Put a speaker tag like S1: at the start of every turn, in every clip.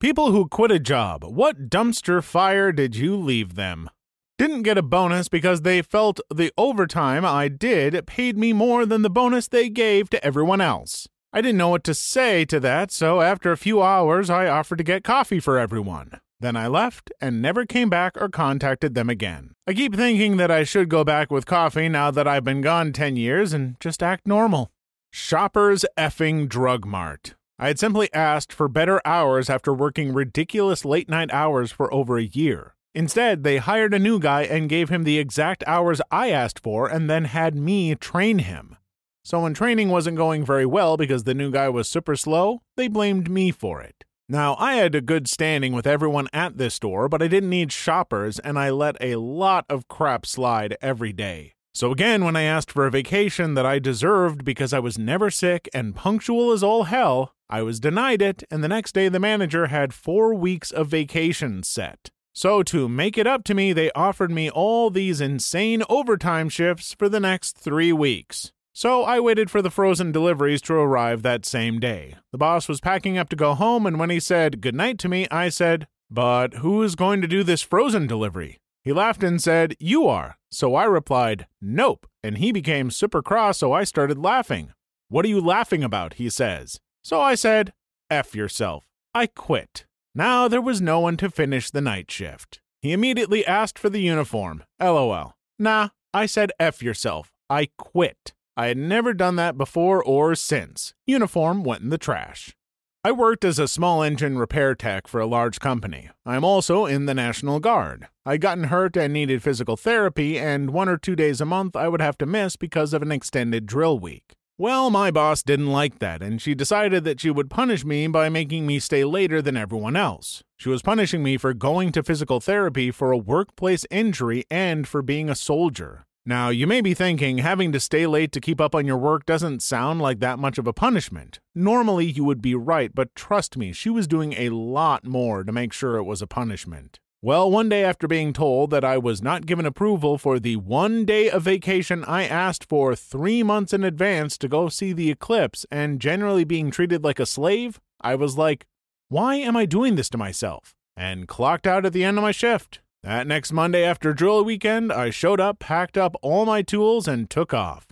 S1: People who quit a job, what dumpster fire did you leave them? Didn't get a bonus because they felt the overtime I did paid me more than the bonus they gave to everyone else. I didn't know what to say to that, so after a few hours, I offered to get coffee for everyone. Then I left and never came back or contacted them again. I keep thinking that I should go back with coffee now that I've been gone 10 years and just act normal. Shoppers effing Drug Mart. I had simply asked for better hours after working ridiculous late night hours for over a year. Instead, they hired a new guy and gave him the exact hours I asked for and then had me train him. So when training wasn't going very well because the new guy was super slow, they blamed me for it. Now, I had a good standing with everyone at this store, but I didn't need shoppers and I let a lot of crap slide every day. So again, when I asked for a vacation that I deserved because I was never sick and punctual as all hell, I was denied it, and the next day the manager had four weeks of vacation set. So, to make it up to me, they offered me all these insane overtime shifts for the next three weeks. So, I waited for the frozen deliveries to arrive that same day. The boss was packing up to go home, and when he said goodnight to me, I said, But who is going to do this frozen delivery? He laughed and said, You are. So I replied, Nope. And he became super cross, so I started laughing. What are you laughing about? He says. So I said, F yourself. I quit. Now there was no one to finish the night shift. He immediately asked for the uniform. LOL. Nah, I said F yourself. I quit. I had never done that before or since. Uniform went in the trash. I worked as a small engine repair tech for a large company. I'm also in the National Guard. I'd gotten hurt and needed physical therapy, and one or two days a month I would have to miss because of an extended drill week. Well, my boss didn't like that, and she decided that she would punish me by making me stay later than everyone else. She was punishing me for going to physical therapy for a workplace injury and for being a soldier. Now, you may be thinking having to stay late to keep up on your work doesn't sound like that much of a punishment. Normally, you would be right, but trust me, she was doing a lot more to make sure it was a punishment. Well, one day after being told that I was not given approval for the one day of vacation I asked for three months in advance to go see the eclipse and generally being treated like a slave, I was like, why am I doing this to myself? And clocked out at the end of my shift. That next Monday after drill weekend, I showed up, packed up all my tools, and took off.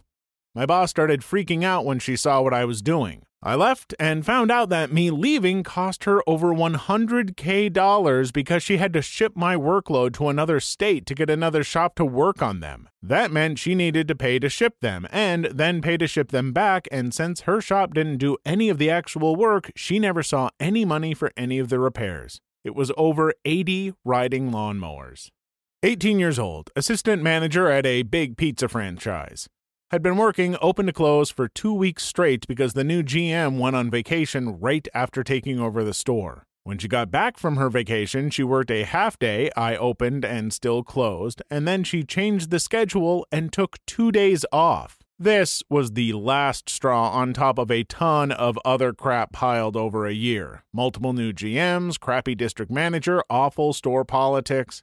S1: My boss started freaking out when she saw what I was doing. I left and found out that me leaving cost her over 100k dollars because she had to ship my workload to another state to get another shop to work on them. That meant she needed to pay to ship them and then pay to ship them back, and since her shop didn't do any of the actual work, she never saw any money for any of the repairs. It was over 80 riding lawnmowers. 18 years old, assistant manager at a big pizza franchise had been working open to close for two weeks straight because the new GM went on vacation right after taking over the store. When she got back from her vacation, she worked a half day, I opened and still closed, and then she changed the schedule and took two days off. This was the last straw on top of a ton of other crap piled over a year. Multiple new GMs, crappy district manager, awful store politics.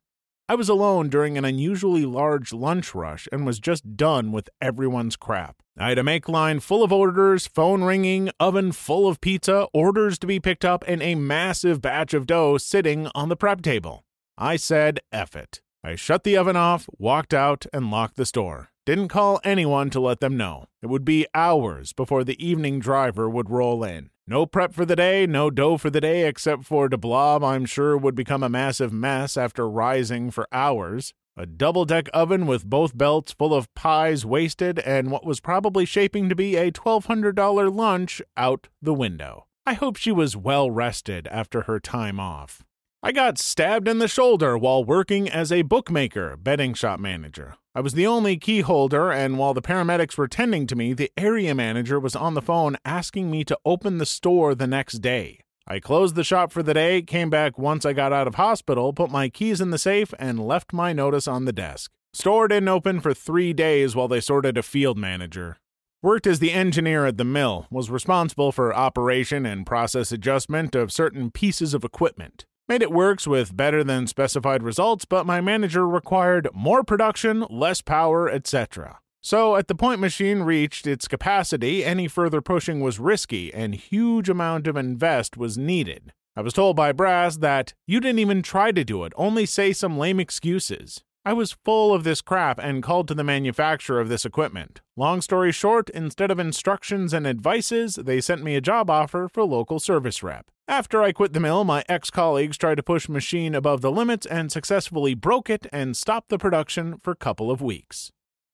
S1: I was alone during an unusually large lunch rush and was just done with everyone's crap. I had a make line full of orders, phone ringing, oven full of pizza, orders to be picked up, and a massive batch of dough sitting on the prep table. I said, F it. I shut the oven off, walked out, and locked the store. Didn't call anyone to let them know. It would be hours before the evening driver would roll in. No prep for the day, no dough for the day, except for de blob I'm sure would become a massive mess after rising for hours. A double deck oven with both belts full of pies wasted, and what was probably shaping to be a $1,200 lunch out the window. I hope she was well rested after her time off. I got stabbed in the shoulder while working as a bookmaker, betting shop manager. I was the only key holder, and while the paramedics were tending to me, the area manager was on the phone asking me to open the store the next day. I closed the shop for the day, came back once I got out of hospital, put my keys in the safe, and left my notice on the desk. Store didn't open for three days while they sorted a field manager. Worked as the engineer at the mill, was responsible for operation and process adjustment of certain pieces of equipment. Made it works with better than specified results, but my manager required more production, less power, etc. So, at the point machine reached its capacity, any further pushing was risky and huge amount of invest was needed. I was told by Brass that you didn't even try to do it, only say some lame excuses. I was full of this crap and called to the manufacturer of this equipment. Long story short, instead of instructions and advices, they sent me a job offer for local service rep. After I quit the mill, my ex colleagues tried to push machine above the limits and successfully broke it and stopped the production for a couple of weeks.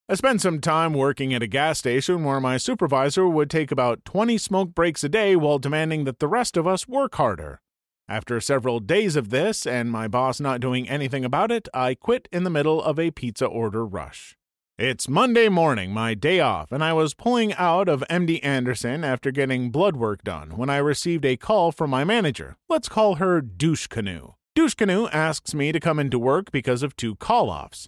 S1: I spent some time working at a gas station where my supervisor would take about 20 smoke breaks a day while demanding that the rest of us work harder. After several days of this and my boss not doing anything about it, I quit in the middle of a pizza order rush. It's Monday morning, my day off, and I was pulling out of MD Anderson after getting blood work done when I received a call from my manager. Let's call her Douche Canoe. Douche Canoe asks me to come into work because of two call offs.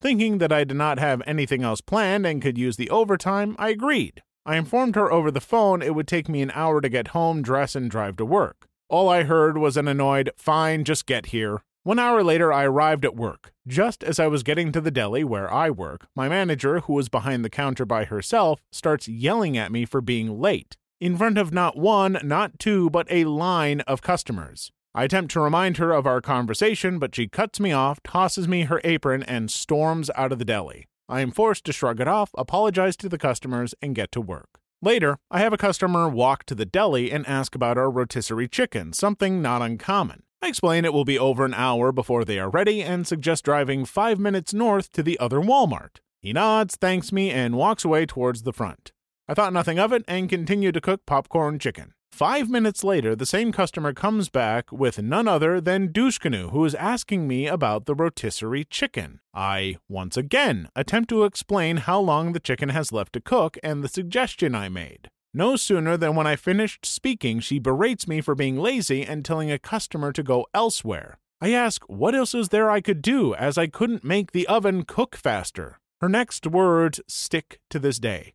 S1: Thinking that I did not have anything else planned and could use the overtime, I agreed. I informed her over the phone it would take me an hour to get home, dress, and drive to work. All I heard was an annoyed, fine, just get here. One hour later, I arrived at work. Just as I was getting to the deli where I work, my manager, who was behind the counter by herself, starts yelling at me for being late, in front of not one, not two, but a line of customers. I attempt to remind her of our conversation, but she cuts me off, tosses me her apron, and storms out of the deli. I am forced to shrug it off, apologize to the customers, and get to work. Later, I have a customer walk to the deli and ask about our rotisserie chicken, something not uncommon. I explain it will be over an hour before they are ready and suggest driving five minutes north to the other Walmart. He nods, thanks me, and walks away towards the front. I thought nothing of it and continue to cook popcorn chicken. Five minutes later, the same customer comes back with none other than Douchecanoe, who is asking me about the rotisserie chicken. I, once again, attempt to explain how long the chicken has left to cook and the suggestion I made. No sooner than when I finished speaking, she berates me for being lazy and telling a customer to go elsewhere. I ask what else is there I could do, as I couldn't make the oven cook faster. Her next words stick to this day.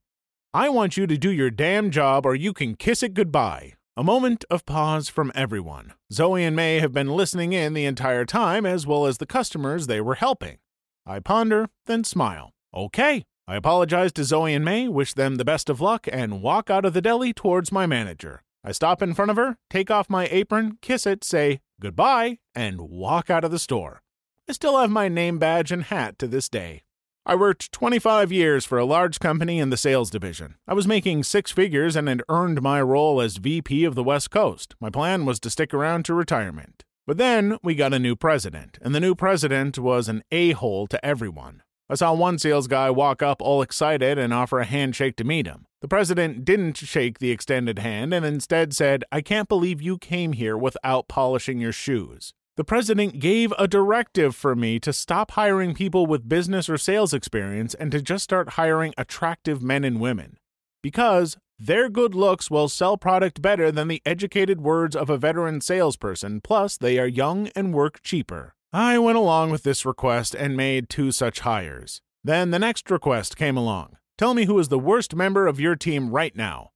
S1: I want you to do your damn job or you can kiss it goodbye. A moment of pause from everyone. Zoe and May have been listening in the entire time, as well as the customers they were helping. I ponder, then smile. Okay. I apologize to Zoe and May, wish them the best of luck, and walk out of the deli towards my manager. I stop in front of her, take off my apron, kiss it, say goodbye, and walk out of the store. I still have my name badge and hat to this day. I worked 25 years for a large company in the sales division. I was making six figures and had earned my role as VP of the West Coast. My plan was to stick around to retirement. But then we got a new president, and the new president was an a hole to everyone. I saw one sales guy walk up all excited and offer a handshake to meet him. The president didn't shake the extended hand and instead said, I can't believe you came here without polishing your shoes. The president gave a directive for me to stop hiring people with business or sales experience and to just start hiring attractive men and women. Because their good looks will sell product better than the educated words of a veteran salesperson, plus, they are young and work cheaper. I went along with this request and made two such hires. Then the next request came along. Tell me who is the worst member of your team right now.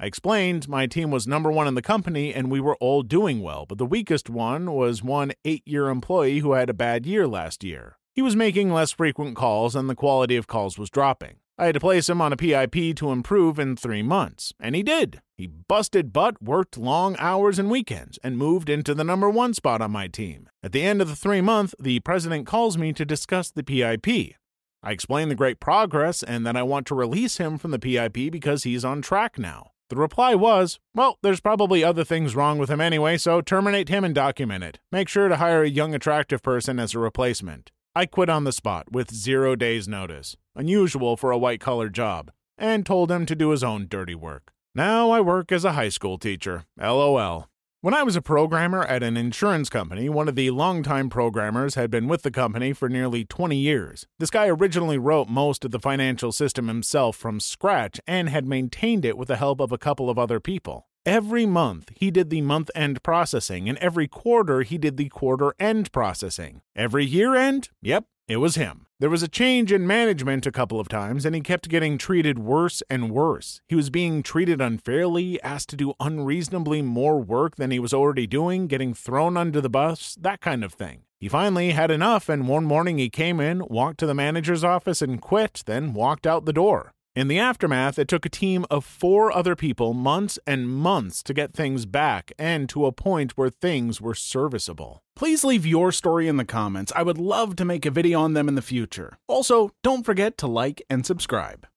S1: I explained my team was number one in the company and we were all doing well, but the weakest one was one eight year employee who had a bad year last year. He was making less frequent calls and the quality of calls was dropping. I had to place him on a PIP to improve in three months, and he did. He busted butt, worked long hours and weekends, and moved into the number one spot on my team. At the end of the three month, the president calls me to discuss the PIP. I explain the great progress and that I want to release him from the PIP because he's on track now. The reply was, Well, there's probably other things wrong with him anyway, so terminate him and document it. Make sure to hire a young, attractive person as a replacement. I quit on the spot with zero days' notice, unusual for a white collar job, and told him to do his own dirty work. Now I work as a high school teacher. LOL. When I was a programmer at an insurance company, one of the longtime programmers had been with the company for nearly 20 years. This guy originally wrote most of the financial system himself from scratch and had maintained it with the help of a couple of other people. Every month, he did the month end processing, and every quarter, he did the quarter end processing. Every year end? Yep, it was him. There was a change in management a couple of times, and he kept getting treated worse and worse. He was being treated unfairly, asked to do unreasonably more work than he was already doing, getting thrown under the bus, that kind of thing. He finally had enough, and one morning he came in, walked to the manager's office, and quit, then walked out the door. In the aftermath, it took a team of four other people months and months to get things back and to a point where things were serviceable. Please leave your story in the comments. I would love to make a video on them in the future. Also, don't forget to like and subscribe.